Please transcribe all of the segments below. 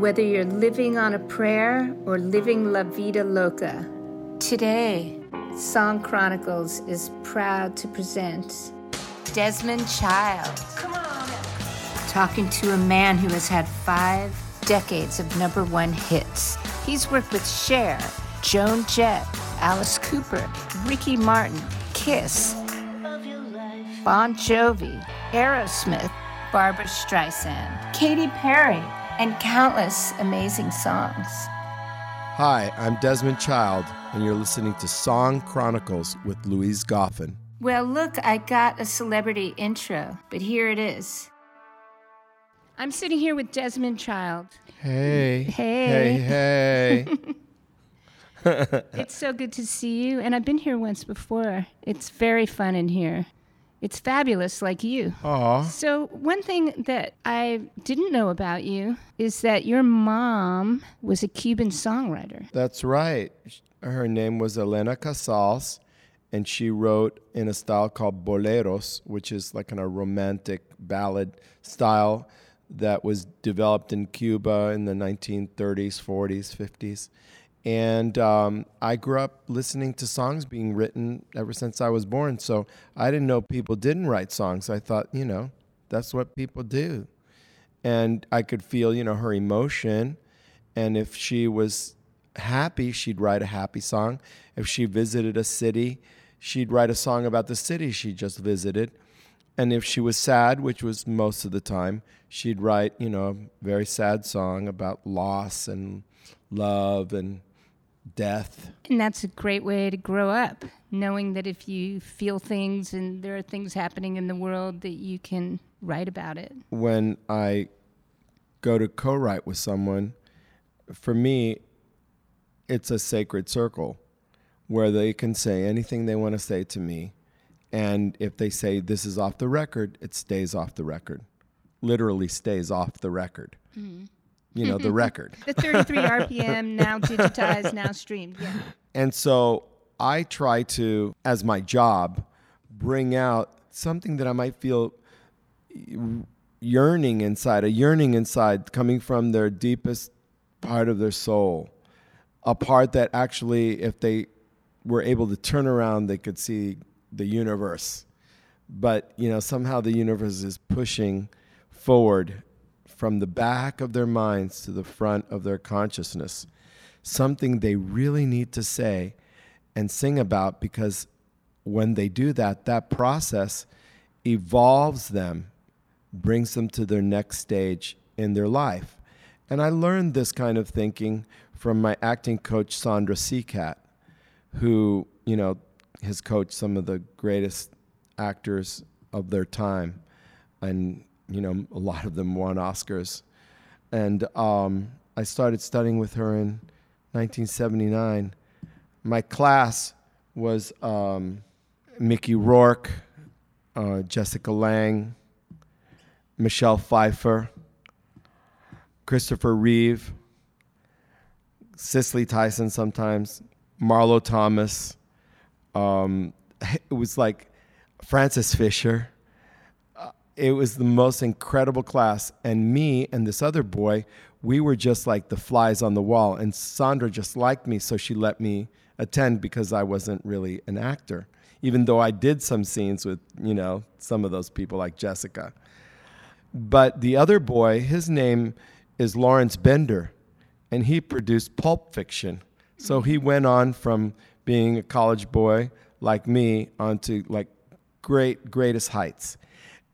whether you're living on a prayer or living La Vida Loca. Today, Song Chronicles is proud to present Desmond Child. Come on. Talking to a man who has had five decades of number one hits. He's worked with Cher, Joan Jett, Alice Cooper, Ricky Martin, Kiss, Bon Jovi, Aerosmith, Barbra Streisand, Katy Perry, and countless amazing songs. Hi, I'm Desmond Child, and you're listening to Song Chronicles with Louise Goffin. Well, look, I got a celebrity intro, but here it is. I'm sitting here with Desmond Child. Hey. Hey. Hey, hey. It's so good to see you, and I've been here once before. It's very fun in here. It's fabulous, like you. Aw. So, one thing that I didn't know about you is that your mom was a Cuban songwriter. That's right. Her name was Elena Casals, and she wrote in a style called boleros, which is like kind of romantic ballad style that was developed in Cuba in the 1930s, 40s, 50s. And um, I grew up listening to songs being written ever since I was born. So I didn't know people didn't write songs. I thought, you know, that's what people do. And I could feel, you know, her emotion. And if she was happy, she'd write a happy song. If she visited a city, she'd write a song about the city she just visited. And if she was sad, which was most of the time, she'd write, you know, a very sad song about loss and love and death. And that's a great way to grow up, knowing that if you feel things and there are things happening in the world, that you can write about it. When I go to co write with someone, for me, it's a sacred circle where they can say anything they want to say to me. And if they say this is off the record, it stays off the record. Literally stays off the record. Mm-hmm. You know, the record. The 33 RPM, now digitized, now streamed. Yeah. And so I try to, as my job, bring out something that I might feel yearning inside, a yearning inside coming from their deepest part of their soul. A part that actually, if they were able to turn around, they could see the universe. But, you know, somehow the universe is pushing forward from the back of their minds to the front of their consciousness. Something they really need to say and sing about because when they do that, that process evolves them, brings them to their next stage in their life. And I learned this kind of thinking from my acting coach, Sandra Seacat, who, you know, has coached some of the greatest actors of their time. And, you know, a lot of them won Oscars. And um, I started studying with her in 1979. My class was um, Mickey Rourke, uh, Jessica Lange, Michelle Pfeiffer, Christopher Reeve, Cicely Tyson sometimes, Marlo Thomas. Um, it was like Frances Fisher. It was the most incredible class. And me and this other boy, we were just like the flies on the wall. And Sandra just liked me, so she let me attend because I wasn't really an actor, even though I did some scenes with, you know, some of those people like Jessica. But the other boy, his name is Lawrence Bender, and he produced Pulp Fiction. So he went on from being a college boy like me onto like great, greatest heights.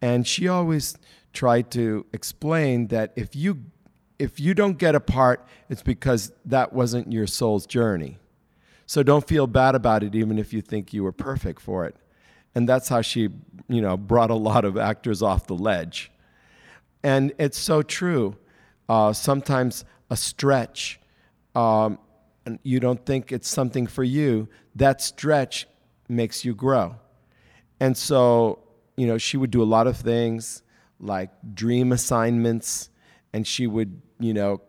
And she always tried to explain that if you if you don't get a part, it's because that wasn't your soul's journey. So don't feel bad about it, even if you think you were perfect for it. And that's how she, you know, brought a lot of actors off the ledge. And it's so true. Uh, sometimes a stretch, um, and you don't think it's something for you, that stretch makes you grow. And so, you know, she would do a lot of things like dream assignments, and she would, you know,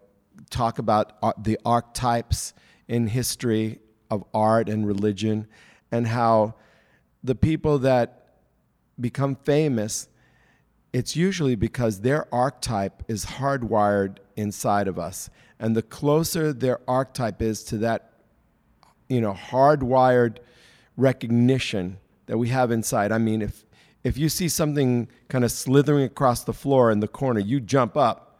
talk about uh, the archetypes in history of art and religion, and how the people that become famous, it's usually because their archetype is hardwired inside of us. And the closer their archetype is to that, you know, hardwired recognition that we have inside. I mean, if if you see something kind of slithering across the floor in the corner, you jump up,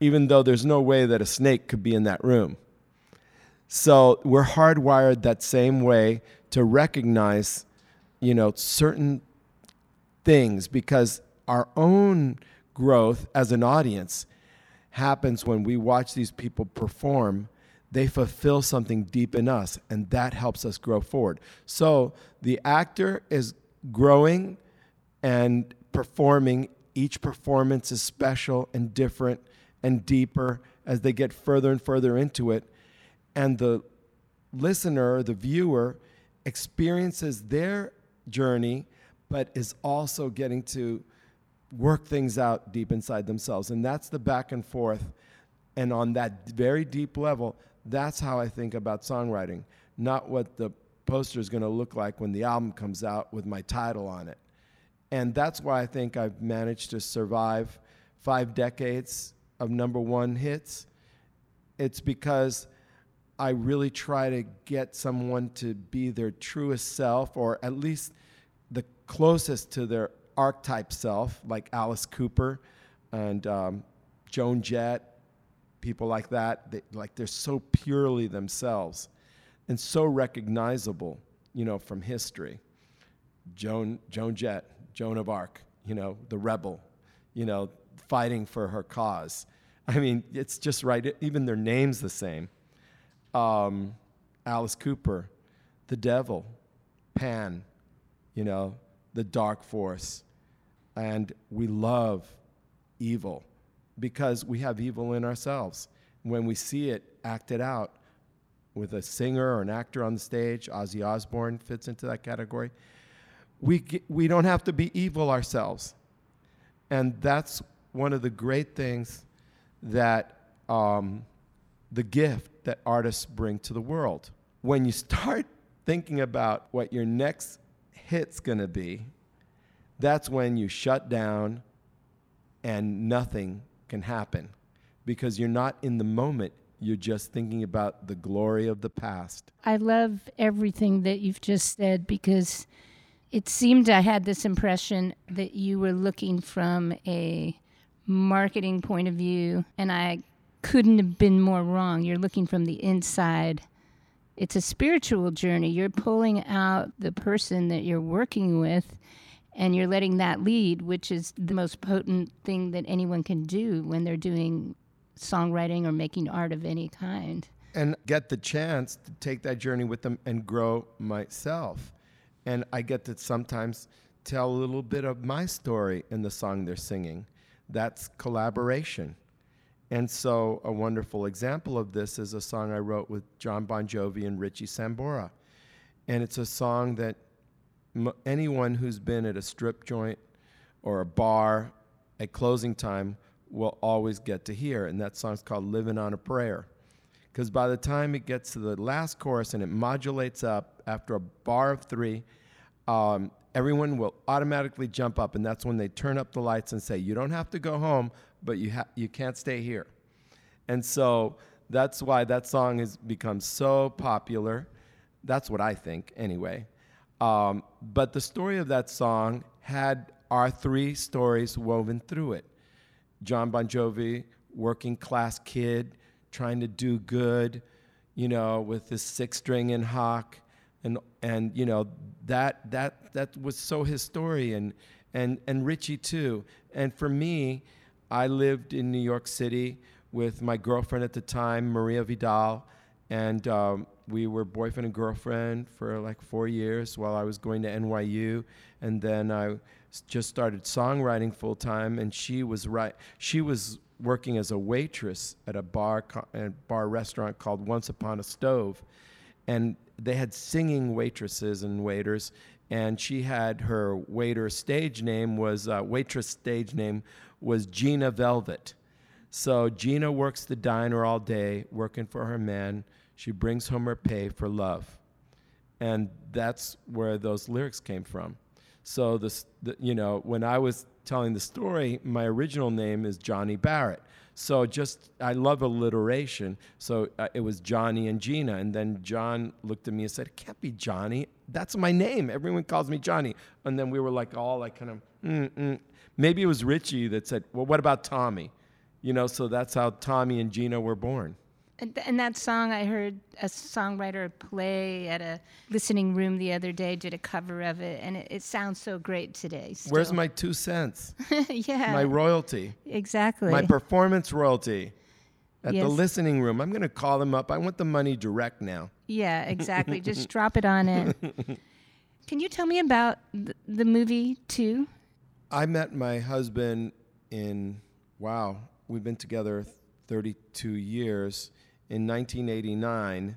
even though there's no way that a snake could be in that room. So we're hardwired that same way to recognize, you know, certain things because our own growth as an audience happens when we watch these people perform. They fulfill something deep in us, and that helps us grow forward. So the actor is growing and performing. Each performance is special and different and deeper as they get further and further into it. And the listener, the viewer, experiences their journey, but is also getting to work things out deep inside themselves. And that's the back and forth. And on that very deep level, that's how I think about songwriting, not what the poster is going to look like when the album comes out with my title on it. And that's why I think I've managed to survive five decades of number one hits. It's because I really try to get someone to be their truest self, or at least the closest to their archetype self, like Alice Cooper and um, Joan Jett, people like that. They, like they're so purely themselves and so recognizable, you know, from history. Joan, Joan Jett, Joan of Arc, you know, the rebel, you know, fighting for her cause. I mean, it's just right. Even their name's the same. Um, Alice Cooper, the devil, Pan, you know, the dark force. And we love evil because we have evil in ourselves. When we see it acted out with a singer or an actor on the stage, Ozzy Osbourne fits into that category. We, we don't have to be evil ourselves. And that's one of the great things that um, the gift that artists bring to the world. When you start thinking about what your next hit's gonna be, that's when you shut down and nothing can happen because you're not in the moment. You're just thinking about the glory of the past. I love everything that you've just said because it seemed I had this impression that you were looking from a marketing point of view, and I couldn't have been more wrong. You're looking from the inside. It's a spiritual journey. You're pulling out the person that you're working with and you're letting that lead, which is the most potent thing that anyone can do when they're doing songwriting or making art of any kind. And get the chance to take that journey with them and grow myself. And I get to sometimes tell a little bit of my story in the song they're singing. That's collaboration. And so, a wonderful example of this is a song I wrote with Jon Bon Jovi and Richie Sambora. And it's a song that m- anyone who's been at a strip joint or a bar at closing time will always get to hear. And that song's called Living on a Prayer. Because by the time it gets to the last chorus and it modulates up after a bar of three, um, everyone will automatically jump up. And that's when they turn up the lights and say, You don't have to go home, but you, ha- you can't stay here. And so that's why that song has become so popular. That's what I think, anyway. Um, but the story of that song had our three stories woven through it. Jon Bon Jovi, working class kid, trying to do good, you know, with his six string and Hawk, and and you know that that that was so his story, and and and Richie too. And for me, I lived in New York City with my girlfriend at the time, Maria Vidal, and um, we were boyfriend and girlfriend for like four years while I was going to NYU, and then I just started songwriting full time. And she was right; she was working as a waitress at a bar, a bar restaurant called Once Upon a Stove, and they had singing waitresses and waiters. And she had her waiter stage name was uh, waitress stage name was Gina Velvet. So Gina works the diner all day, working for her man she brings home her pay for love. And that's where those lyrics came from. So this, the, you know, when I was telling the story, my original name is Johnny Barrett. So just I love alliteration. So uh, it was Johnny and Gina, and then Jon looked at me and said, "It can't be Johnny. That's my name. Everyone calls me Johnny." And then we were like all like kind of, Mm-mm. maybe it was Richie that said, "Well, what about Tommy?" You know. So that's how Tommy and Gina were born. And, and that song, I heard a songwriter play at a listening room the other day, did a cover of it, and it, it sounds so great today. still. Where's my two cents? yeah, My royalty, exactly. my performance royalty at the listening room. I'm going to call them up. I want the money direct now. yeah, exactly. Just drop it on in. Can you tell me about the, the movie too? I met my husband in, wow, we've been together 32 years in 1989.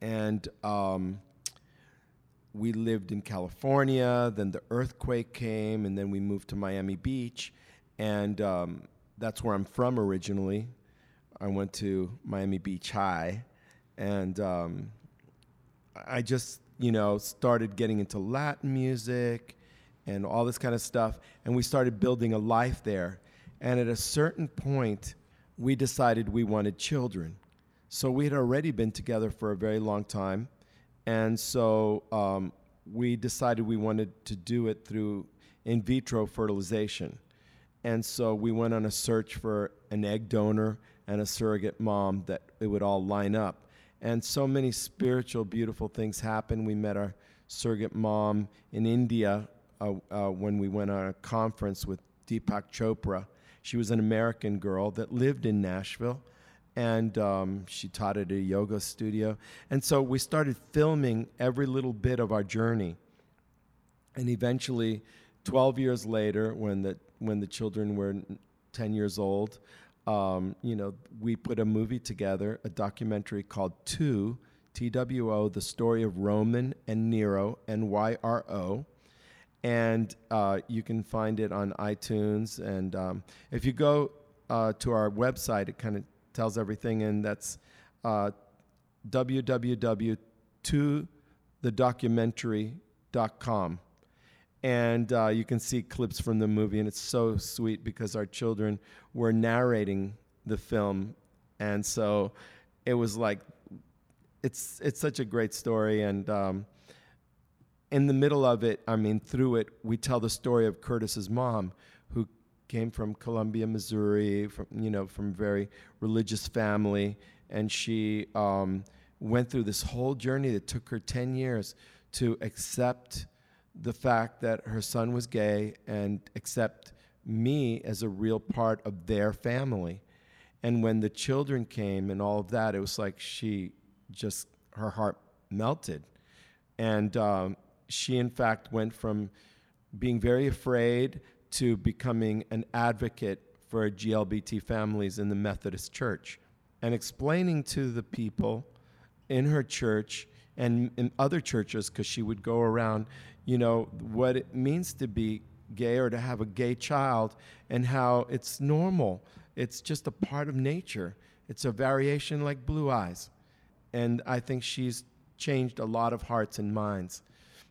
And um, we lived in California. Then the earthquake came, and then we moved to Miami Beach. And um, that's where I'm from originally. I went to Miami Beach High. And um, I just, you know, started getting into Latin music and all this kind of stuff. And we started building a life there. And at a certain point, we decided we wanted children. So we had already been together for a very long time. And so um, we decided we wanted to do it through in vitro fertilization. And so we went on a search for an egg donor and a surrogate mom that it would all line up. And so many spiritual, beautiful things happened. We met our surrogate mom in India uh, uh, when we went on a conference with Deepak Chopra. She was an American girl that lived in Nashville, and um, she taught at a yoga studio. And so we started filming every little bit of our journey. And eventually, 12 years later, when the, when the children were 10 years old, um, you know, we put a movie together, a documentary called Two, T-W-O, the story of Roman and Nyro, N-Y-R-O. And uh, you can find it on iTunes. And um, if you go uh, to our website, it kind of tells everything, and that's uh, www.twothedocumentary.com and uh, you can see clips from the movie and it's so sweet because our children were narrating the film and so it was like it's it's such a great story and um, in the middle of it i mean through it we tell the story of curtis's mom came from columbia missouri from you know from a very religious family and she um, went through this whole journey that took her 10 years to accept the fact that her son was gay and accept me as a real part of their family. And when the children came and all of that, it was like she just, her heart melted. And um, she, in fact, went from being very afraid to becoming an advocate for GLBT families in the Methodist Church and explaining to the people in her church and in other churches because she would go around, you know, what it means to be gay or to have a gay child and how it's normal. It's just a part of nature. It's a variation like blue eyes. And I think she's changed a lot of hearts and minds.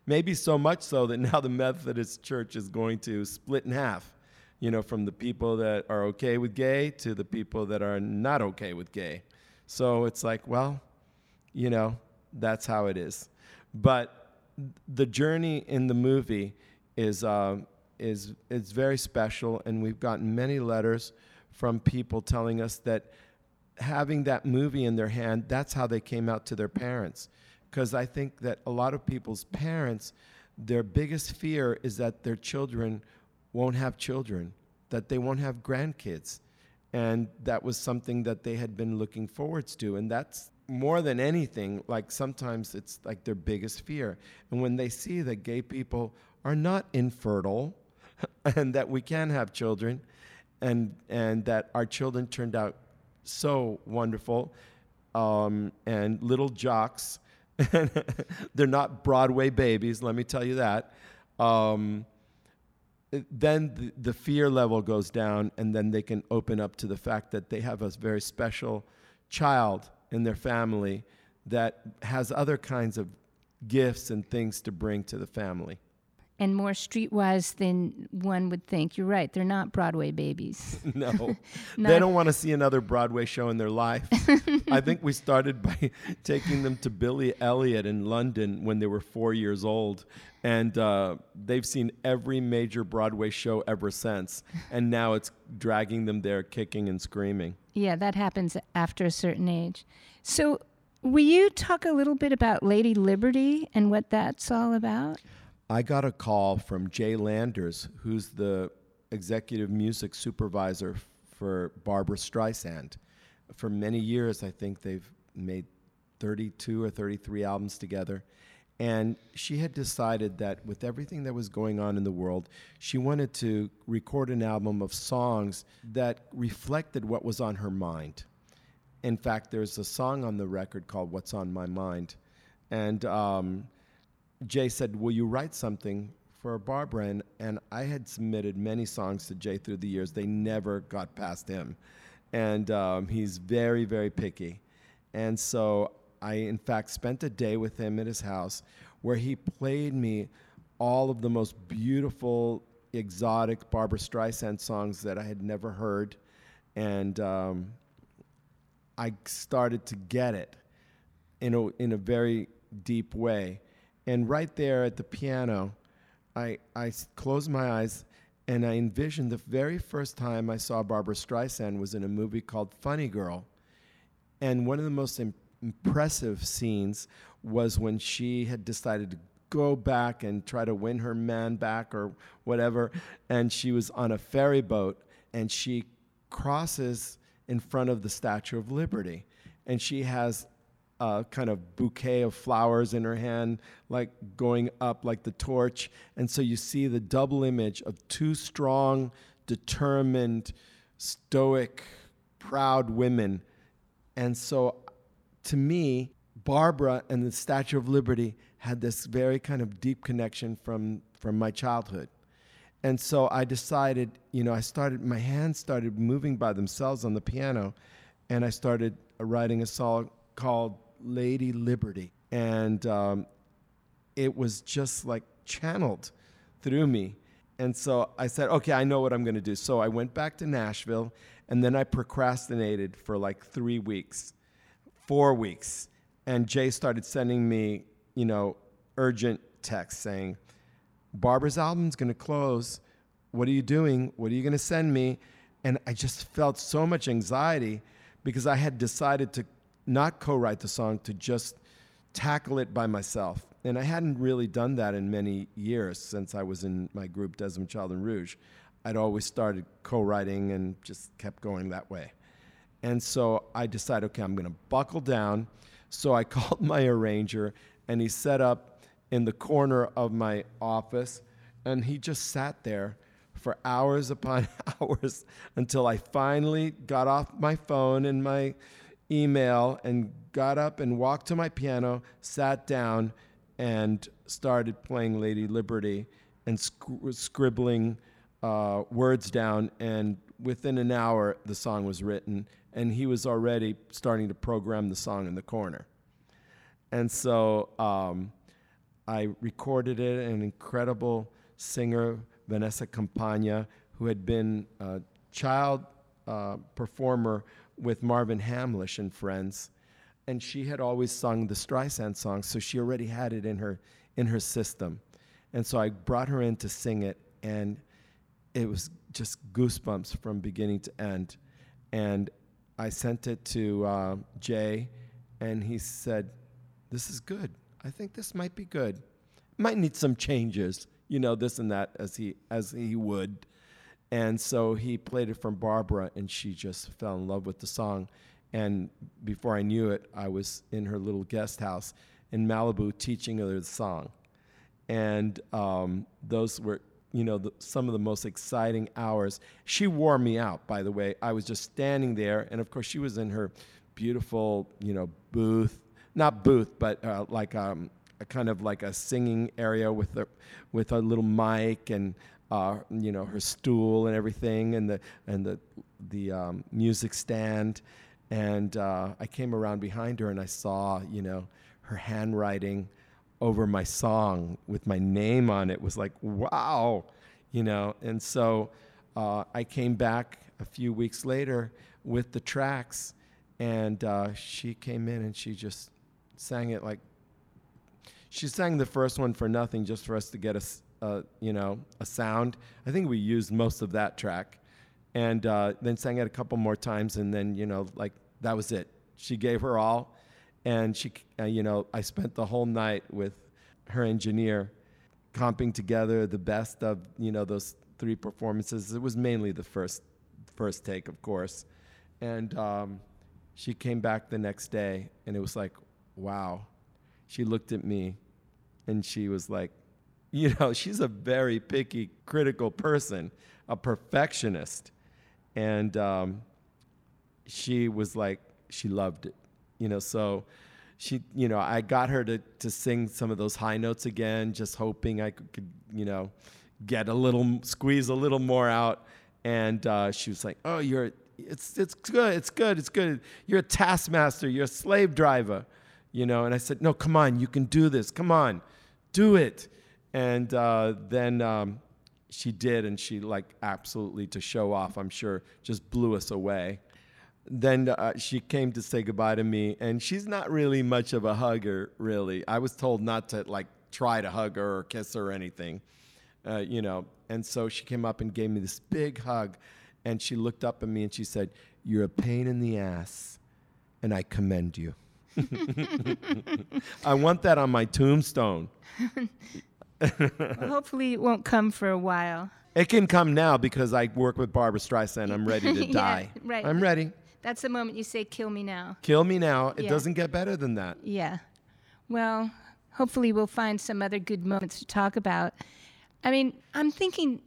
Maybe so much so that now the Methodist Church is going to split in half, you know, from the people that are okay with gay to the people that are not okay with gay. So it's like, well, you know, that's how it is. But the journey in the movie is uh, is is very special, and we've gotten many letters from people telling us that having that movie in their hand, that's how they came out to their parents. Because I think that a lot of people's parents, their biggest fear is that their children won't have children, that they won't have grandkids. And that was something that they had been looking forwards to. And that's more than anything, like sometimes it's like their biggest fear. And when they see that gay people are not infertile and that we can have children and, and that our children turned out so wonderful um, and little jocks, they're not Broadway babies, let me tell you that. Um, then the, the fear level goes down, and then they can open up to the fact that they have a very special child in their family that has other kinds of gifts and things to bring to the family. And more streetwise than one would think. You're right; they're not Broadway babies. no, they don't want to see another Broadway show in their life. I think we started by taking them to Billy Elliot in London when they were four years old, and uh, they've seen every major Broadway show ever since. And now it's dragging them there, kicking and screaming. Yeah, that happens after a certain age. So, will you talk a little bit about Lady Liberty and what that's all about? I got a call from Jay Landers, who's the executive music supervisor for Barbra Streisand. For many years, I think they've made 32 or 33 albums together. And she had decided that with everything that was going on in the world, she wanted to record an album of songs that reflected what was on her mind. In fact, there's a song on the record called What's on My Mind. And um, Jay said, Will you write something for Barbra? And, and I had submitted many songs to Jay through the years. They never got past him. And um, he's very, very picky. And so I, in fact, spent a day with him at his house where he played me all of the most beautiful, exotic Barbra Streisand songs that I had never heard. And um, I started to get it in a, in a very deep way. And right there at the piano, I, I closed my eyes and I envisioned the very first time I saw Barbra Streisand was in a movie called Funny Girl. And one of the most impressive scenes was when she had decided to go back and try to win her man back or whatever. And she was on a ferry boat and she crosses in front of the Statue of Liberty. And she has kind of bouquet of flowers in her hand, like going up like the torch. And so you see the double image of two strong, determined, stoic, proud women. And so to me, Barbra and the Statue of Liberty had this very kind of deep connection from, from my childhood. And so I decided, you know, I started, my hands started moving by themselves on the piano, and I started writing a song called Lady Liberty. And um, it was just like channeled through me. And so I said, okay, I know what I'm going to do. So I went back to Nashville, and then I procrastinated for like three weeks, four weeks. And Jay started sending me, you know, urgent texts saying, Barbra's album's going to close. What are you doing? What are you going to send me? And I just felt so much anxiety because I had decided to not co write the song, to just tackle it by myself. And I hadn't really done that in many years since I was in my group, Desmond Child and Rouge. I'd always started co writing and just kept going that way. And so I decided, okay, I'm going to buckle down. So I called my arranger, and he set up in the corner of my office, and he just sat there for hours upon hours until I finally got off my phone and my email and got up and walked to my piano, sat down, and started playing Lady Liberty and scribbling uh, words down. And within an hour, the song was written, and he was already starting to program the song in the corner. And so um, I recorded it. An incredible singer, Vanessa Campagna, who had been a child uh, performer with Marvin Hamlisch and friends, and she had always sung the Streisand songs, so she already had it in her in her system. And so I brought her in to sing it, and it was just goosebumps from beginning to end. And I sent it to uh, Jay, and he said, "This is good. I think this might be good. Might need some changes, you know, this and that, as he as he would." And so he played it from Barbra, and she just fell in love with the song. And before I knew it, I was in her little guest house in Malibu teaching her the song. And um, those were, you know, the, some of the most exciting hours. She wore me out, by the way. I was just standing there, and of course, she was in her beautiful, you know, booth, not booth, but uh, like um, a kind of like a singing area with a, with a little mic and uh, you know, her stool and everything, and the and the the um, music stand. And uh, I came around behind her and I saw, you know, her handwriting over my song with my name on it was like, wow, you know. And so uh, I came back a few weeks later with the tracks, and uh, she came in and she just sang it like she sang the first one for nothing, just for us to get a, a you know a sound. I think we used most of that track, and uh, then sang it a couple more times, and then you know like that was it. She gave her all, and she uh, you know I spent the whole night with her engineer, comping together the best of you know those three performances. It was mainly the first first take, of course, and um, she came back the next day, and it was like, wow. She looked at me, and she was like, you know, she's a very picky, critical person, a perfectionist, and um, she was like, she loved it, you know, so she, you know, I got her to, to sing some of those high notes again, just hoping I could, you know, get a little, squeeze a little more out. And uh, she was like, "Oh, you're, it's, it's good, it's good, it's good. You're a taskmaster, you're a slave driver, you know." And I said, "No, come on, you can do this. Come on, do it." And uh, then um, she did, and she like absolutely to show off. I'm sure just blew us away then uh, she came to say goodbye to me, and she's not really much of a hugger, really. I was told not to like try to hug her or kiss her or anything, uh, you know. And so she came up and gave me this big hug, and she looked up at me and she said, "You're a pain in the ass, and I commend you." I want that on my tombstone. hopefully, it won't come for a while. It can come now because I work with Barbra Streisand. I'm ready to die. right. I'm ready. That's the moment you say, kill me now. Kill me now. It Yeah. doesn't get better than that. Yeah. Well, hopefully we'll find some other good moments to talk about. I mean, I'm thinking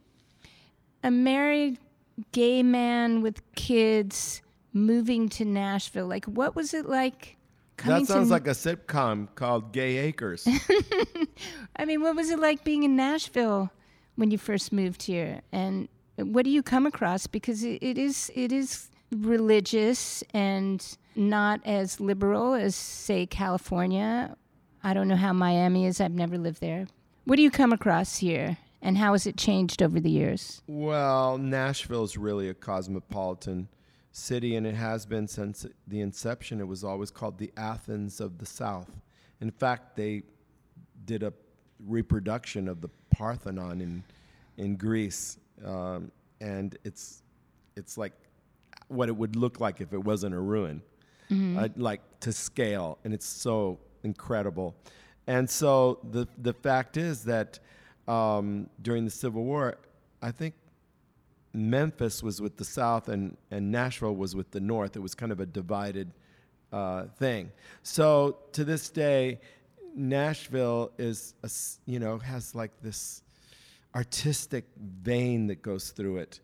a married gay man with kids moving to Nashville. Like, what was it like coming That sounds to? like a sitcom called Gay Acres. I mean, what was it like being in Nashville when you first moved here? And what do you come across? Because it, it is it is religious and not as liberal as say California. I don't know how Miami is. I've never lived there. What do you come across here? And how has it changed over the years? well, Nashville is really a cosmopolitan city, and it has been since the inception. It was always called the Athens of the South. In fact, they did a reproduction of the Parthenon in in Greece, um, and it's it's like what it would look like if it wasn't a ruin, uh, like to scale, and it's so incredible. And so the the fact is that um, during the Civil War, I think Memphis was with the South and, and Nashville was with the North. It was kind of a divided uh, thing. So to this day, Nashville is, a you know, has like this artistic vein that goes through it.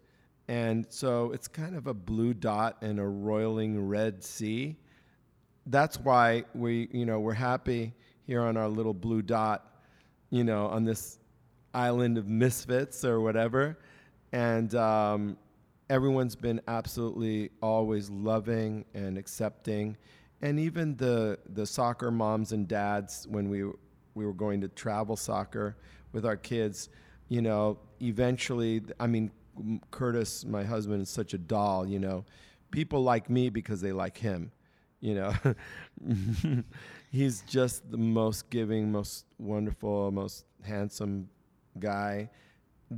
And so it's kind of a blue dot in a roiling red sea. That's why we, you know, we're happy here on our little blue dot, you know, on this island of misfits or whatever. And um, everyone's been absolutely always loving and accepting. And even the, the soccer moms and dads, when we, we were going to travel soccer with our kids, you know, eventually, I mean, Curtis, my husband, is such a doll, you know. People like me because they like him, you know. He's just the most giving, most wonderful, most handsome guy.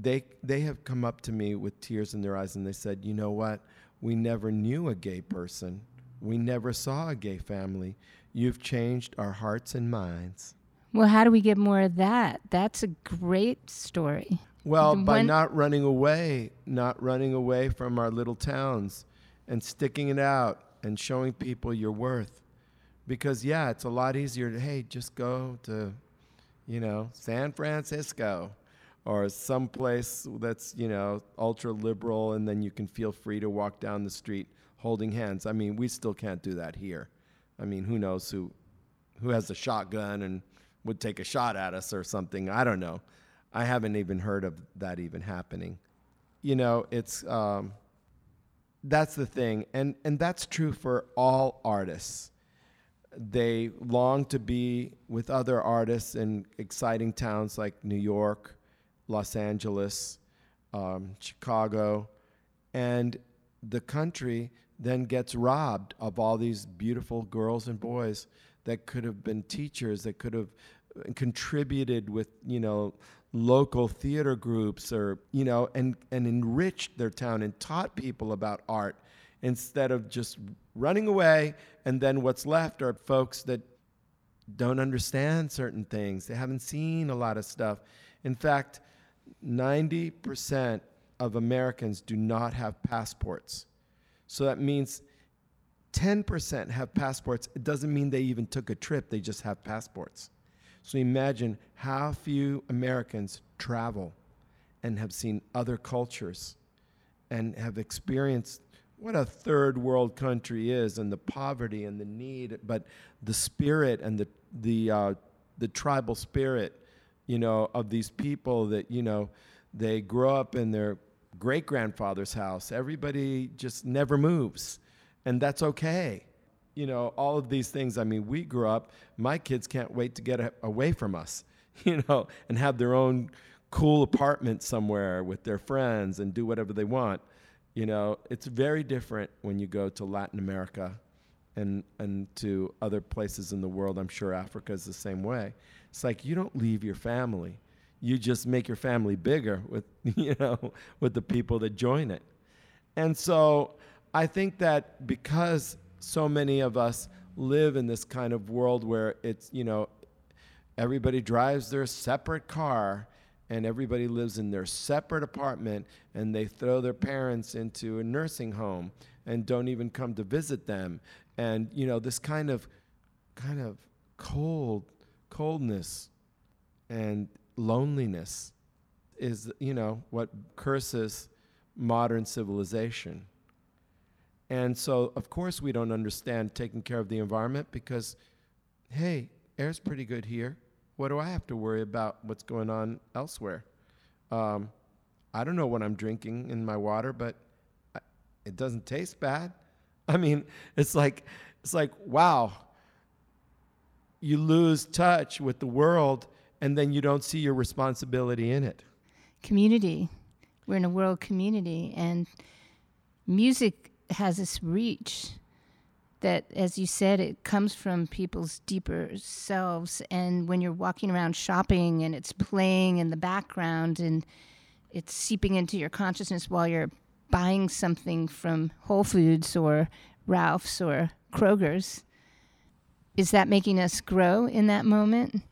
They they have come up to me with tears in their eyes and they said, "You know what? We never knew a gay person. We never saw a gay family. You've changed our hearts and minds." Well, how do we get more of that? That's a great story. Well, by not running away, not running away from our little towns and sticking it out and showing people your worth. Because, yeah, it's a lot easier to, hey, just go to, you know, San Francisco or someplace that's, you know, ultra liberal and then you can feel free to walk down the street holding hands. I mean, we still can't do that here. I mean, who knows who, who has a shotgun and would take a shot at us or something. I don't know. I haven't even heard of that even happening. You know, it's um, that's the thing, and and that's true for all artists. they long to be with other artists in exciting towns like New York, Los Angeles, um, Chicago, and the country then gets robbed of all these beautiful girls and boys that could have been teachers, that could have contributed with you know local theater groups or you know and and enriched their town and taught people about art instead of just running away. And then what's left are folks that don't understand certain things. They haven't seen a lot of stuff. In fact 90% of americans do not have passports. So that means 10% have passports. It doesn't mean they even took a trip they just have passports. So imagine how few Americans travel and have seen other cultures and have experienced what a third world country is and the poverty and the need, but the spirit and the, the, uh, the tribal spirit, you know, of these people that, you know, they grow up in their great grandfather's house. Everybody just never moves, and that's okay you know, all of these things. I mean, we grew up, my kids can't wait to get away from us, you know, and have their own cool apartment somewhere with their friends and do whatever they want. You know, it's very different when you go to Latin America and, and to other places in the world. I'm sure Africa is the same way. It's like you don't leave your family. You just make your family bigger with, you know, with the people that join it. And so I think that because so many of us live in this kind of world where it's, you know, everybody drives their separate car and everybody lives in their separate apartment and they throw their parents into a nursing home and don't even come to visit them and you know this kind of kind of cold coldness and loneliness is you know what curses modern civilization and so, of course, we don't understand taking care of the environment because, hey, air's pretty good here. What do I have to worry about what's going on elsewhere? Um, I don't know what I'm drinking in my water, but I, it doesn't taste bad. I mean, it's like, it's like, wow, you lose touch with the world and then you don't see your responsibility in it. Community. We're in a world community, and music has this reach that, as you said, it comes from people's deeper selves. And when you're walking around shopping and it's playing in the background and it's seeping into your consciousness while you're buying something from Whole Foods or Ralph's or Kroger's, is that making us grow in that moment?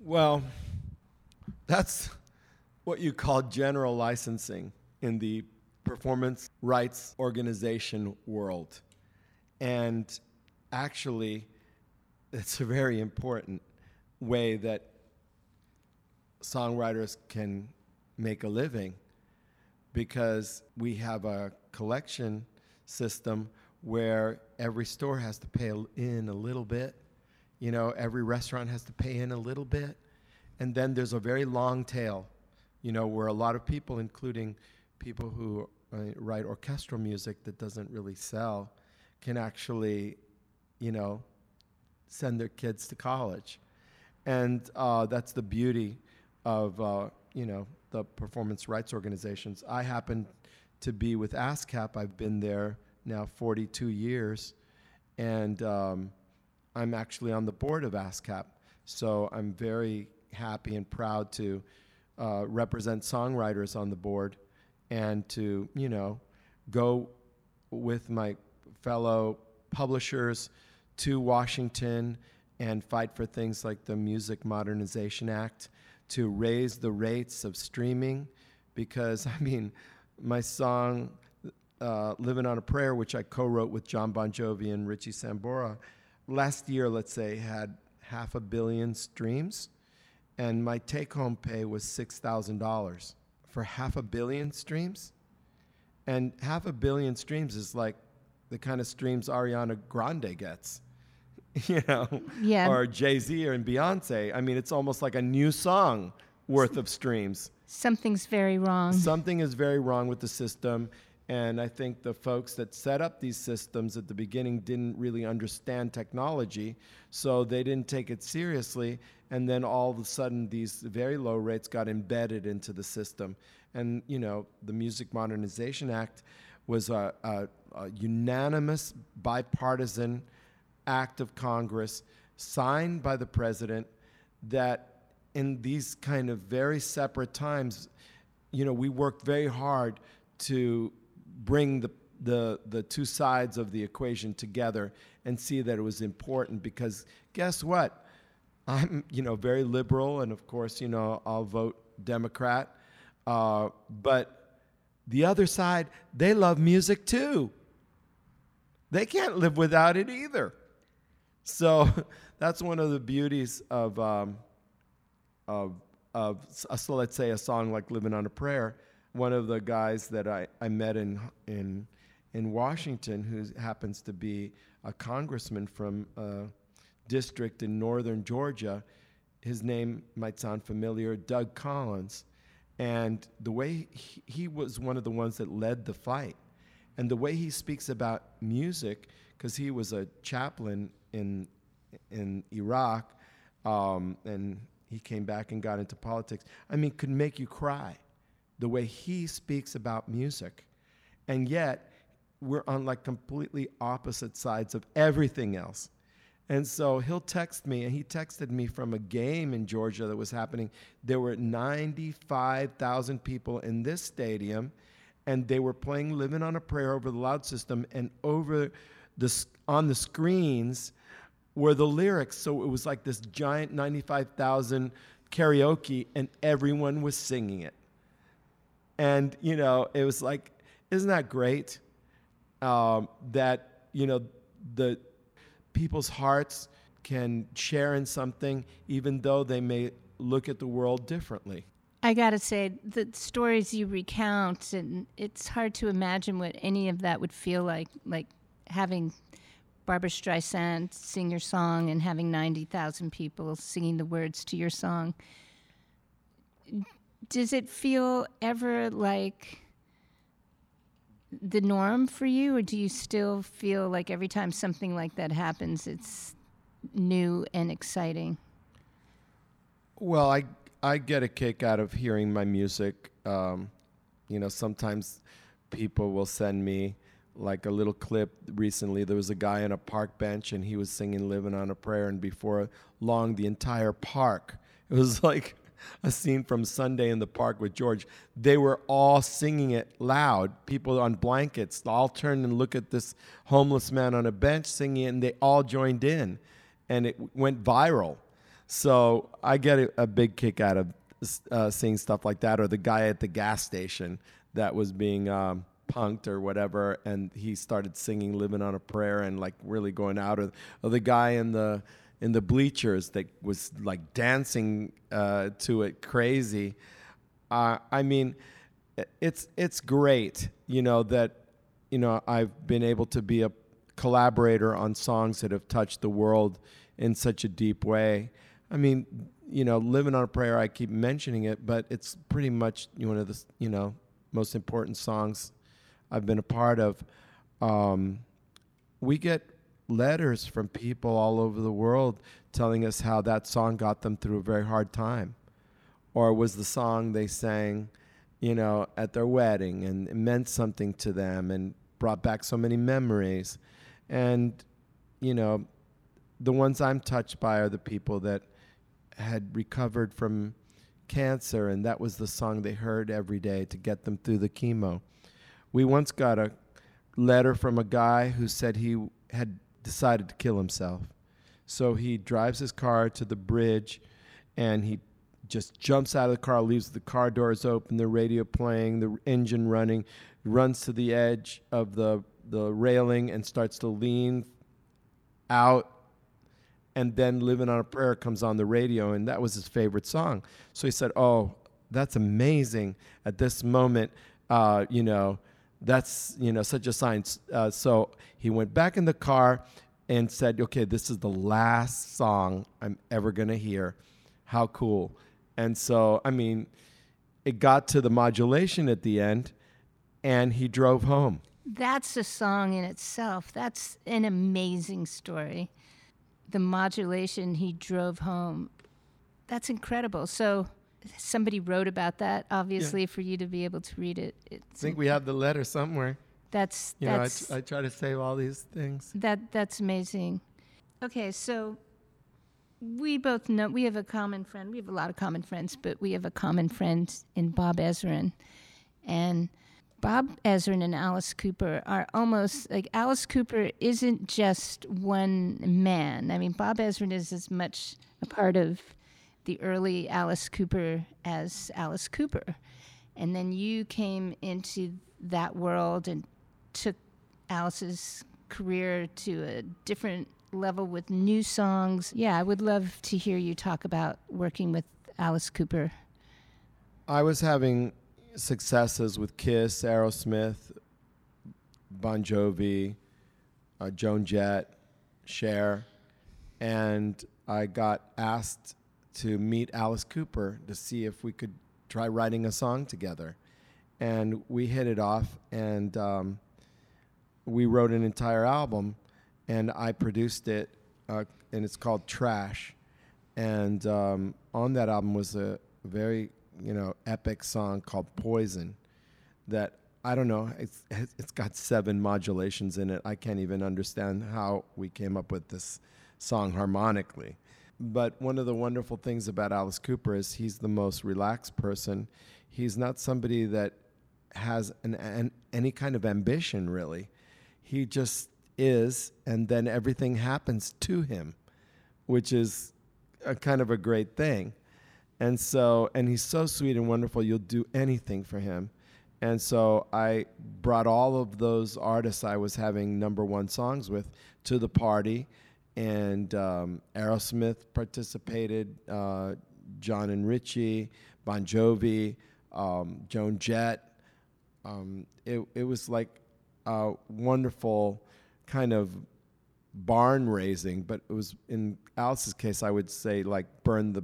Well, that's what you call general licensing in the performance rights organization world. And actually, it's a very important way that songwriters can make a living because we have a collection system where every store has to pay in a little bit. You know, every restaurant has to pay in a little bit. And then there's a very long tail, you know, where a lot of people, including people who write orchestral music that doesn't really sell can actually, you know, send their kids to college. And uh, that's the beauty of, uh, you know, the performance rights organizations. I happen to be with ASCAP. I've been there now 42 years. And um, I'm actually on the board of ASCAP. So I'm very happy and proud to uh, represent songwriters on the board and to, you know, go with my fellow publishers to Washington and fight for things like the Music Modernization Act to raise the rates of streaming because, I mean, my song, uh, Living on a Prayer, which I co wrote with Jon Bon Jovi and Richie Sambora, last year, let's say, had half a billion streams, and my take home pay was $6,000 for half a billion streams. And half a billion streams is like the kind of streams Ariana Grande gets, you know, yeah. or Jay Z or Beyonce. I mean, it's almost like a new song worth of streams. Something's very wrong. Something is very wrong with the system. And I think the folks that set up these systems at the beginning didn't really understand technology, so they didn't take it seriously. And then all of a sudden, these very low rates got embedded into the system. And, you know, the Music Modernization Act was a, a, a unanimous bipartisan act of Congress signed by the president that in these kind of very separate times, you know, we worked very hard to bring the, the, the two sides of the equation together and see that it was important because guess what? I'm, you know, very liberal, and of course, you know, I'll vote Democrat. Uh, but the other side, they love music too. They can't live without it either. So that's one of the beauties of, um, of, of so let's say a song like "Living on a Prayer." One of the guys that I, I met in in in Washington, who happens to be a congressman from a district in northern Georgia, his name might sound familiar, Doug Collins, and the way he, he was one of the ones that led the fight, and the way he speaks about music, because he was a chaplain in in Iraq, um, and he came back and got into politics. I mean, could make you cry, the way he speaks about music, and yet we're on like completely opposite sides of everything else. And so he'll text me, and he texted me from a game in Georgia that was happening. There were 95,000 people in this stadium, and they were playing "Living on a Prayer" over the loud system, and over the on the screens were the lyrics. So it was like this giant 95,000 karaoke, and everyone was singing it. And, you know, it was like, isn't that great? Um, that, you know, the people's hearts can share in something, even though they may look at the world differently. I gotta say, the stories you recount, and it's hard to imagine what any of that would feel like, like having Barbra Streisand sing your song and having 90,000 people singing the words to your song. Does it feel ever like the norm for you, or do you still feel like every time something like that happens, it's new and exciting? Well, I I get a kick out of hearing my music. Um, you know, sometimes people will send me like a little clip recently. There was a guy on a park bench and he was singing Living on a Prayer, and before long, the entire park, it was like a scene from Sunday in the Park with George. They were all singing it loud. People on blankets all turned and looked at this homeless man on a bench singing it, and they all joined in, and it went viral. So I get a, a big kick out of uh, seeing stuff like that, or the guy at the gas station that was being. Um, punked or whatever, and he started singing "Living on a Prayer" and like really going out. Or, the guy in the in the bleachers that was like dancing uh, to it crazy. Uh, I mean, it's it's great, you know that you know I've been able to be a collaborator on songs that have touched the world in such a deep way. I mean, you know, living on a prayer. I keep mentioning it, but it's pretty much one of the you know most important songs I've been a part of, um, we get letters from people all over the world telling us how that song got them through a very hard time, or was the song they sang, you know, at their wedding and it meant something to them and brought back so many memories, and you know, the ones I'm touched by are the people that had recovered from cancer, and that was the song they heard every day to get them through the chemo. We once got a letter from a guy who said he had decided to kill himself. So he drives his car to the bridge and he just jumps out of the car, leaves the car doors open, the radio playing, the engine running, runs to the edge of the, the railing and starts to lean out. And then Living on a Prayer comes on the radio, and that was his favorite song. So he said, Oh, that's amazing. At this moment, uh, you know, that's you know such a sign. Uh, so he went back in the car and said, "Okay, this is the last song I'm ever gonna hear. How cool!" And so I mean, it got to the modulation at the end, and he drove home. That's a song in itself. That's an amazing story. The modulation he drove home. That's incredible. So somebody wrote about that, obviously, for you to be able to read it. I think we have the letter somewhere. That's You know, I, try to save all these things. that that's amazing. Okay, so we both know we have a common friend. We have a lot of common friends, but we have a common friend in Bob Ezrin, and Bob Ezrin and Alice Cooper are almost like Alice Cooper isn't just one man. I mean, Bob Ezrin is as much a part of the early Alice Cooper as Alice Cooper. And then you came into that world and took Alice's career to a different level with new songs. Yeah, I would love to hear you talk about working with Alice Cooper. I was having successes with Kiss, Aerosmith, Bon Jovi, uh, Joan Jett, Cher, and I got asked to meet Alice Cooper to see if we could try writing a song together. And we hit it off, and um, we wrote an entire album, and I produced it, uh, and it's called Trash. And um, on that album was a very, you know, epic song called Poison that I don't know, it's, it's got seven modulations in it. I can't even understand how we came up with this song harmonically. But one of the wonderful things about Alice Cooper is he's the most relaxed person. He's not somebody that has an, an, any kind of ambition, really. He just is, and then everything happens to him, which is a kind of a great thing. And so, and he's so sweet and wonderful, you'll do anything for him. And so I brought all of those artists I was having number one songs with to the party. And um, Aerosmith participated, uh, Jon and Richie, Bon Jovi, um, Joan Jett. Um, it, it was like a wonderful kind of barn raising, but it was in Alice's case, I would say like burn the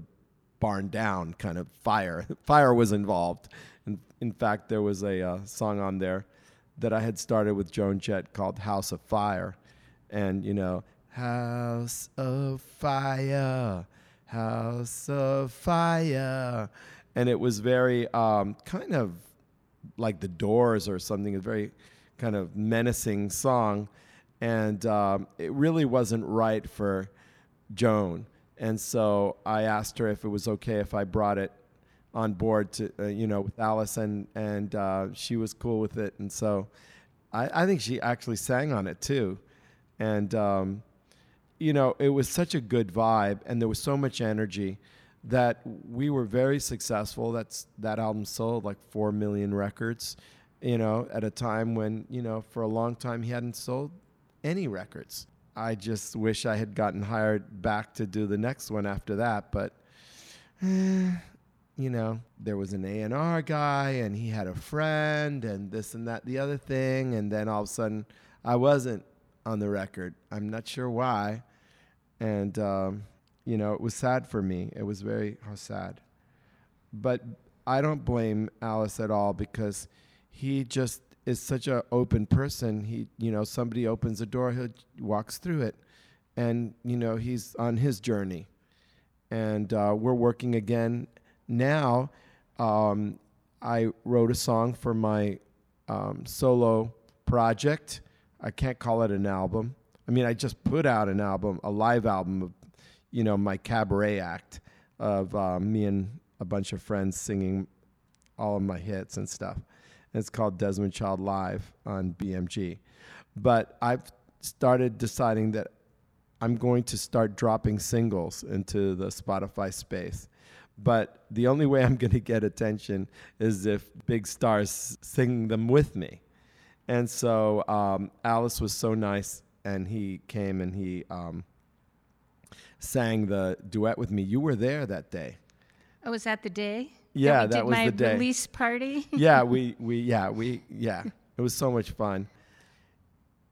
barn down kind of fire. fire was involved. In, in fact, there was a uh, song on there that I had started with Joan Jett called House of Fire. And, you know, House of Fire, House of Fire. And it was very um, kind of like the doors or something, a very kind of menacing song. And um, it really wasn't right for Joan. And so I asked her if it was okay if I brought it on board to, uh, you know, with Alice, and, and uh, she was cool with it. And so I, I think she actually sang on it too. And, um, you know, it was such a good vibe, and there was so much energy that we were very successful. That's that album sold like four million records, you know, at a time when you know for a long time he hadn't sold any records. I just wish I had gotten hired back to do the next one after that, but eh, you know, there was an A&R guy and he had a friend and this and that the other thing and then all of a sudden I wasn't on the record. I'm not sure why. And um, you know, it was sad for me. It was very oh, sad. But I don't blame Alice at all because he just is such an open person. He, you know, somebody opens a door, he walks through it, and you know, he's on his journey. And uh, we're working again now. Um, I wrote a song for my um, solo project. I can't call it an album. I mean, I just put out an album, a live album of, you know, my cabaret act of uh, me and a bunch of friends singing all of my hits and stuff. And It's called Desmond Child Live on BMG. But I've started deciding that I'm going to start dropping singles into the Spotify space. But the only way I'm going to get attention is if big stars sing them with me. And so um, Alice was so nice, and he came and he um, sang the duet with me. You were there that day. Oh, was that the day? Yeah, that did was my the day. release party. yeah, we we yeah we yeah. It was so much fun.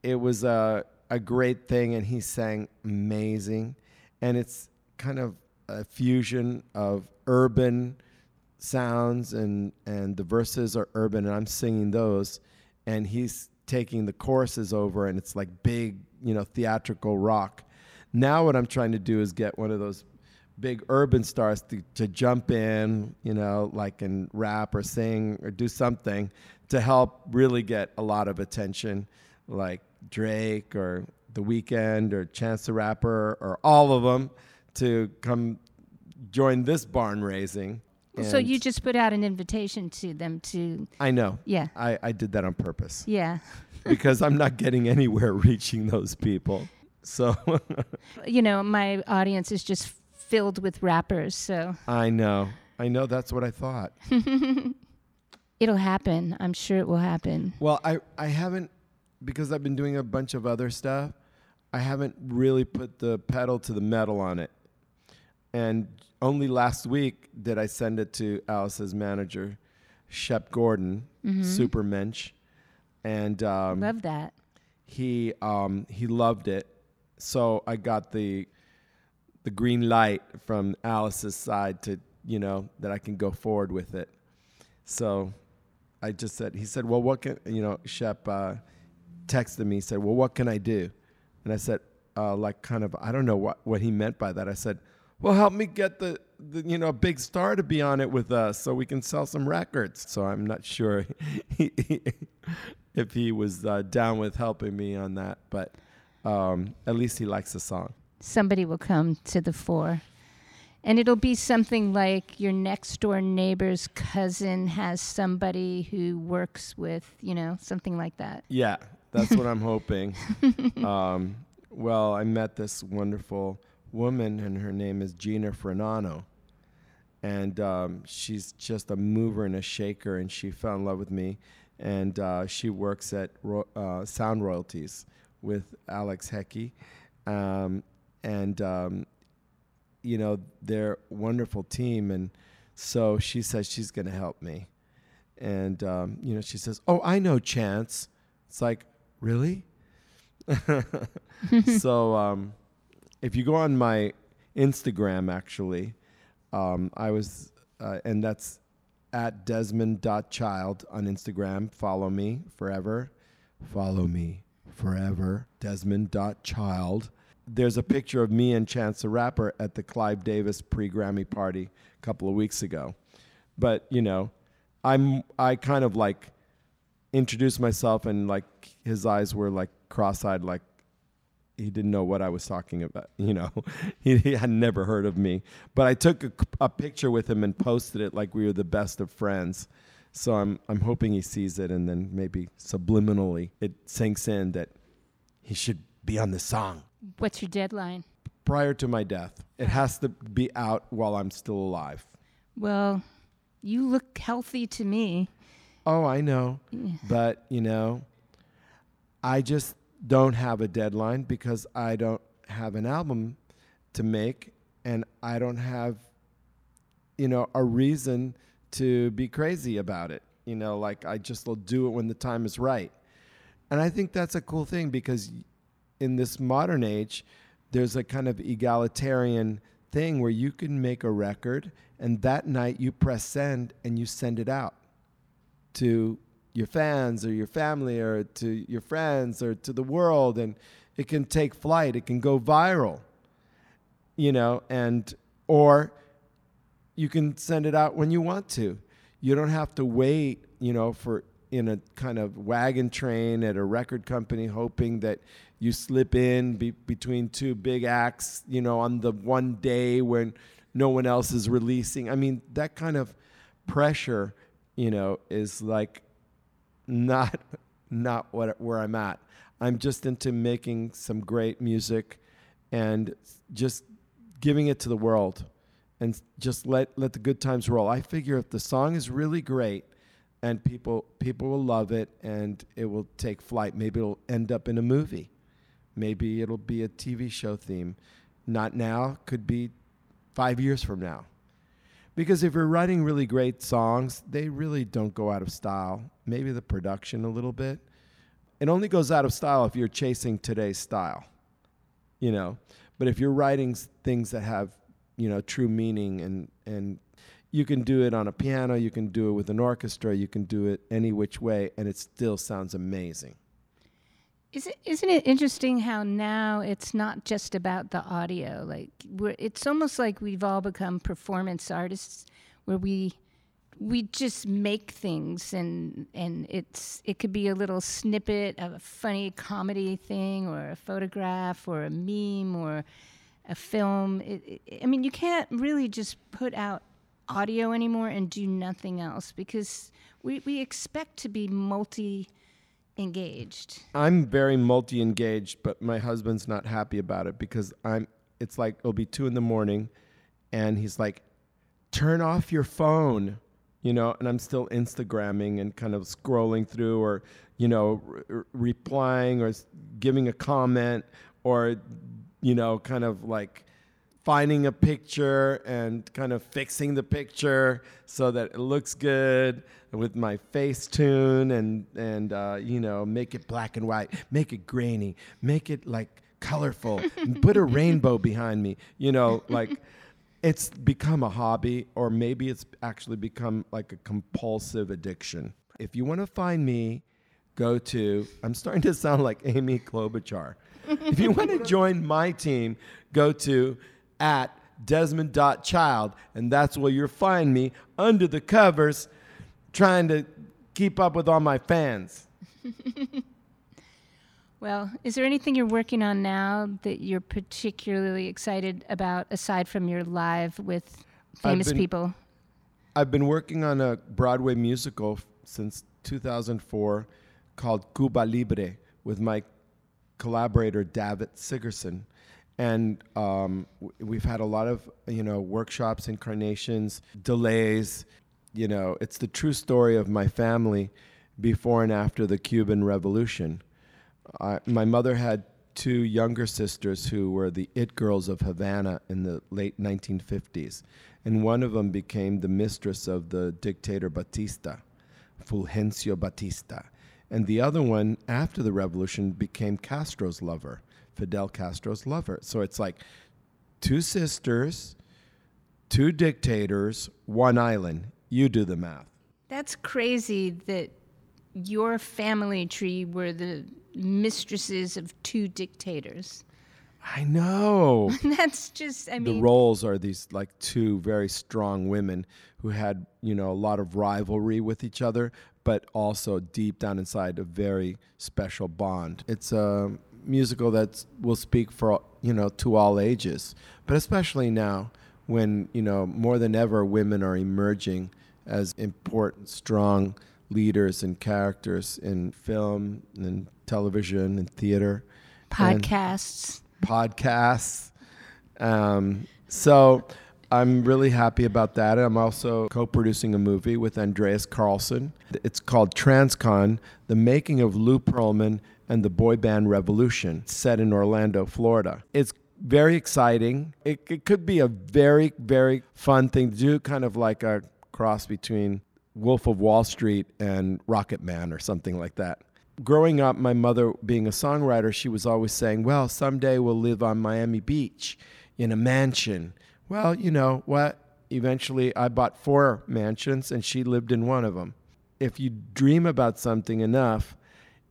It was a a great thing, and he sang amazing, and it's kind of a fusion of urban sounds and and the verses are urban, and I'm singing those, and he's taking the choruses over, and it's like big, you know, theatrical rock. Now, what I'm trying to do is get one of those big urban stars to, to jump in, you know, like and rap or sing or do something to help really get a lot of attention, like Drake or The Weeknd or Chance the Rapper or all of them to come join this barn raising. So you just put out an invitation to them to, I know. yeah, I, I did that on purpose yeah. because I'm not getting anywhere reaching those people. So You know, my audience is just filled with rappers, so I know. I know that's what I thought. it'll happen. I'm sure it will happen. Well, I, I haven't, because I've been doing a bunch of other stuff, I haven't really put the pedal to the metal on it. And only last week did I send it to Alice's manager, Shep Gordon, super mensch. And um, Love that. he um, he loved it. So I got the the green light from Alice's side to you know that I can go forward with it. So I just said he said, well, what can you know? Shep uh, texted me said, well, what can I do? And I said, uh, like kind of I don't know what what he meant by that. I said, well, help me get the, the you know a big star to be on it with us so we can sell some records. So I'm not sure if he was uh, down with helping me on that, but um, at least he likes the song. Somebody will come to the fore. And it'll be something like your next door neighbor's cousin has somebody who works with, you know, something like that. Yeah, that's what I'm hoping. Um, well, I met this wonderful woman, and her name is Gina Frenano. And um, she's just a mover and a shaker, and she fell in love with me. And uh, she works at ro- uh, Sound Royalties with Alex Hecky. Um, and, um, you know, they're a wonderful team. And so she says she's going to help me. And, um, you know, she says, Oh, I know Chance. It's like, really? so um, if you go on my Instagram, actually, um, I was, uh, and that's at desmond.child on Instagram. Follow me forever. Follow me forever. Desmond.child. There's a picture of me and Chance the Rapper at the Clive Davis pre Grammy party a couple of weeks ago. But, you know, I'm, I kind of like introduced myself and like his eyes were like cross-eyed like he didn't know what I was talking about you know? He, he had never heard of me. But I took a, a picture with him and posted it like we were the best of friends. So I'm I'm hoping he sees it and then maybe subliminally it sinks in that he should be on the song. What's your deadline? prior to my death. It has to be out while I'm still alive. Well, you look healthy to me. Oh, I know. But, you know, I just don't have a deadline because I don't have an album to make and I don't have, you know, a reason to be crazy about it. You know, like I just will do it when the time is right. And I think that's a cool thing because in this modern age, there's a kind of egalitarian thing where you can make a record and that night you press send and you send it out to your fans or your family or to your friends or to the world and it can take flight. It can go viral you know and or you can send it out when you want to. You don't have to wait you know for in a kind of wagon train at a record company hoping that you slip in be, between two big acts you know on the one day when no one else is releasing. I mean that kind of pressure you know is like not not what where I'm at. I'm just into making some great music and just giving it to the world and just let let the good times roll. I figure if the song is really great and people people will love it and it will take flight, maybe it'll end up in a movie. Maybe it'll be a TV show theme. Not now, could be 5 years from now. Because if you're writing really great songs, they really don't go out of style. Maybe the production a little bit. It only goes out of style if you're chasing today's style, you know. But if you're writing things that have, you know, true meaning and and you can do it on a piano, you can do it with an orchestra, you can do it any which way, and it still sounds amazing. Is it, isn't it interesting how now it's not just about the audio? Like it's almost like we've all become performance artists, where we we just make things and and it's it could be a little snippet of a funny comedy thing or a photograph or a meme or a film. It, it, I mean, you can't really just put out audio anymore and do nothing else because we, we expect to be multi engaged. I'm very multi engaged, but my husband's not happy about it because I'm it's like it'll be two in the morning and he's like, Turn off your phone you know, and I'm still Instagramming and kind of scrolling through or, you know, re- replying or giving a comment or, you know, kind of like finding a picture and kind of fixing the picture so that it looks good with my Facetune and and uh, you know make it black and white, make it grainy, make it like colorful, put a rainbow behind me, you know, like it's become a hobby or maybe it's actually become like a compulsive addiction. If you want to find me, go to I'm starting to sound like Amy Klobuchar. if you want to join my team, go to at desmond.child and that's where you'll find me under the covers trying to keep up with all my fans. Well, is there anything you're working on now that you're particularly excited about aside from your live with famous been, people? I've been working on a Broadway musical f- since 2004 called Cuba Libre with my collaborator Davitt Sigerson. And um, we've had a lot of, you know, workshops, incarnations, delays. You know, it's the true story of my family before and after the Cuban Revolution. I, my mother had two younger sisters who were the it girls of Havana in the late 1950s, and one of them became the mistress of the dictator Batista, Fulgencio Batista, and the other one, after the revolution, became Castro's lover, Fidel Castro's lover. So it's like two sisters, two dictators, one island. You do the math. That's crazy that your family tree were the mistresses of two dictators. I know. That's just, I mean. The roles are these like two very strong women who had, you know, a lot of rivalry with each other, but also deep down inside a very special bond. It's a musical that will speak for, you know, to all ages, but especially now when, you know, more than ever women are emerging as important, strong leaders and characters in film and television and theater, podcasts, and podcasts. Um, so I'm really happy about that. I'm also co-producing a movie with Andreas Carlsson. It's called Transcon: The Making of Lou Pearlman and the Boy Band Revolution, set in Orlando, Florida. It's very exciting. It, it could be a very, very fun thing to do, kind of like a cross between Wolf of Wall Street and Rocketman or something like that. Growing up, my mother being a songwriter, she was always saying, Well, someday we'll live on Miami Beach in a mansion. Well, you know what? Eventually, I bought four mansions and she lived in one of them. If you dream about something enough,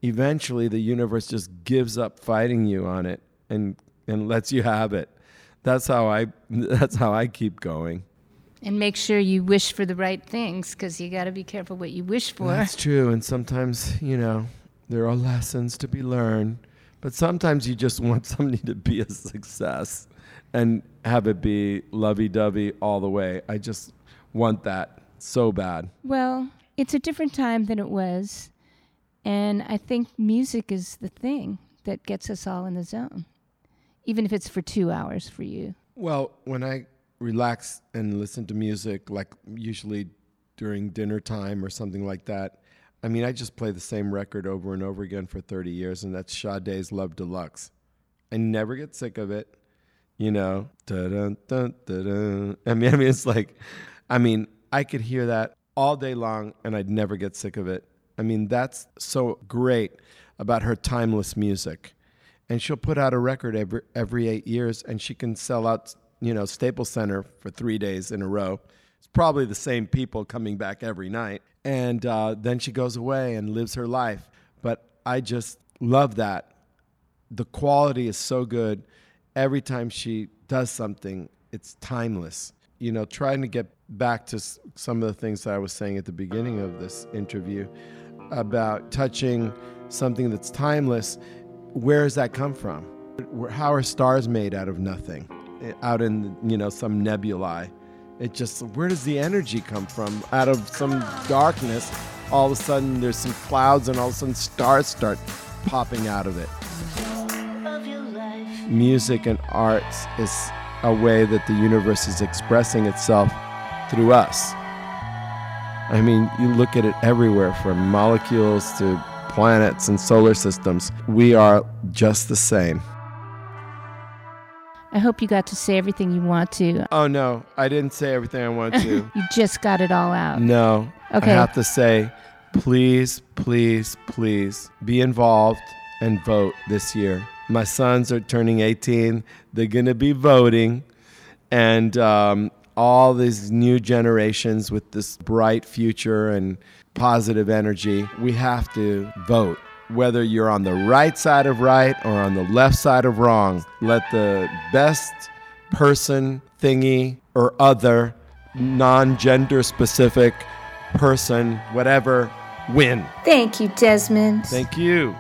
eventually the universe just gives up fighting you on it and, and lets you have it. That's how I that's how I keep going and make sure you wish for the right things because you got to be careful what you wish for. That's true. And sometimes, you know, there are lessons to be learned, but sometimes you just want somebody to be a success and have it be lovey dovey all the way. I just want that so bad. Well, it's a different time than it was. And I think music is the thing that gets us all in the zone, even if it's for two hours for you. Well, when I relax and listen to music, like usually during dinner time or something like that. I mean, I just play the same record over and over again for 30 years, and that's Sade's Love Deluxe. I never get sick of it, you know. I mean, I mean, it's like, I mean, I could hear that all day long, and I'd never get sick of it. I mean, that's so great about her timeless music. And she'll put out a record every every eight years, and she can sell out you know, Staples Center for three days in a row It's probably the same people coming back every night. And uh, then she goes away and lives her life. But I just love that. The quality is so good. Every time she does something, it's timeless. You know, trying to get back to some of the things that I was saying at the beginning of this interview about touching something that's timeless, where does that come from? How are stars made out of nothing? Eh, out in, you know, some nebulae. It just, where does the energy come from? Out of some darkness, all of a sudden there's some clouds and all of a sudden stars start popping out of it. Music and arts is a way that the universe is expressing itself through us. I mean, you look at it everywhere from molecules to planets and solar systems. We are just the same. I hope you got to say everything you want to. Oh, no, I didn't say everything I wanted to. you just got it all out. No. Okay. I have to say, please, please, please be involved and vote this year. My sons are turning 18. They're going to be voting. And um, all these new generations with this bright future and positive energy, we have to vote whether you're on the right side of right or on the left side of wrong. Let the best person, thingy, or other non gender specific person, whatever, win. Thank you, Desmond. Thank you.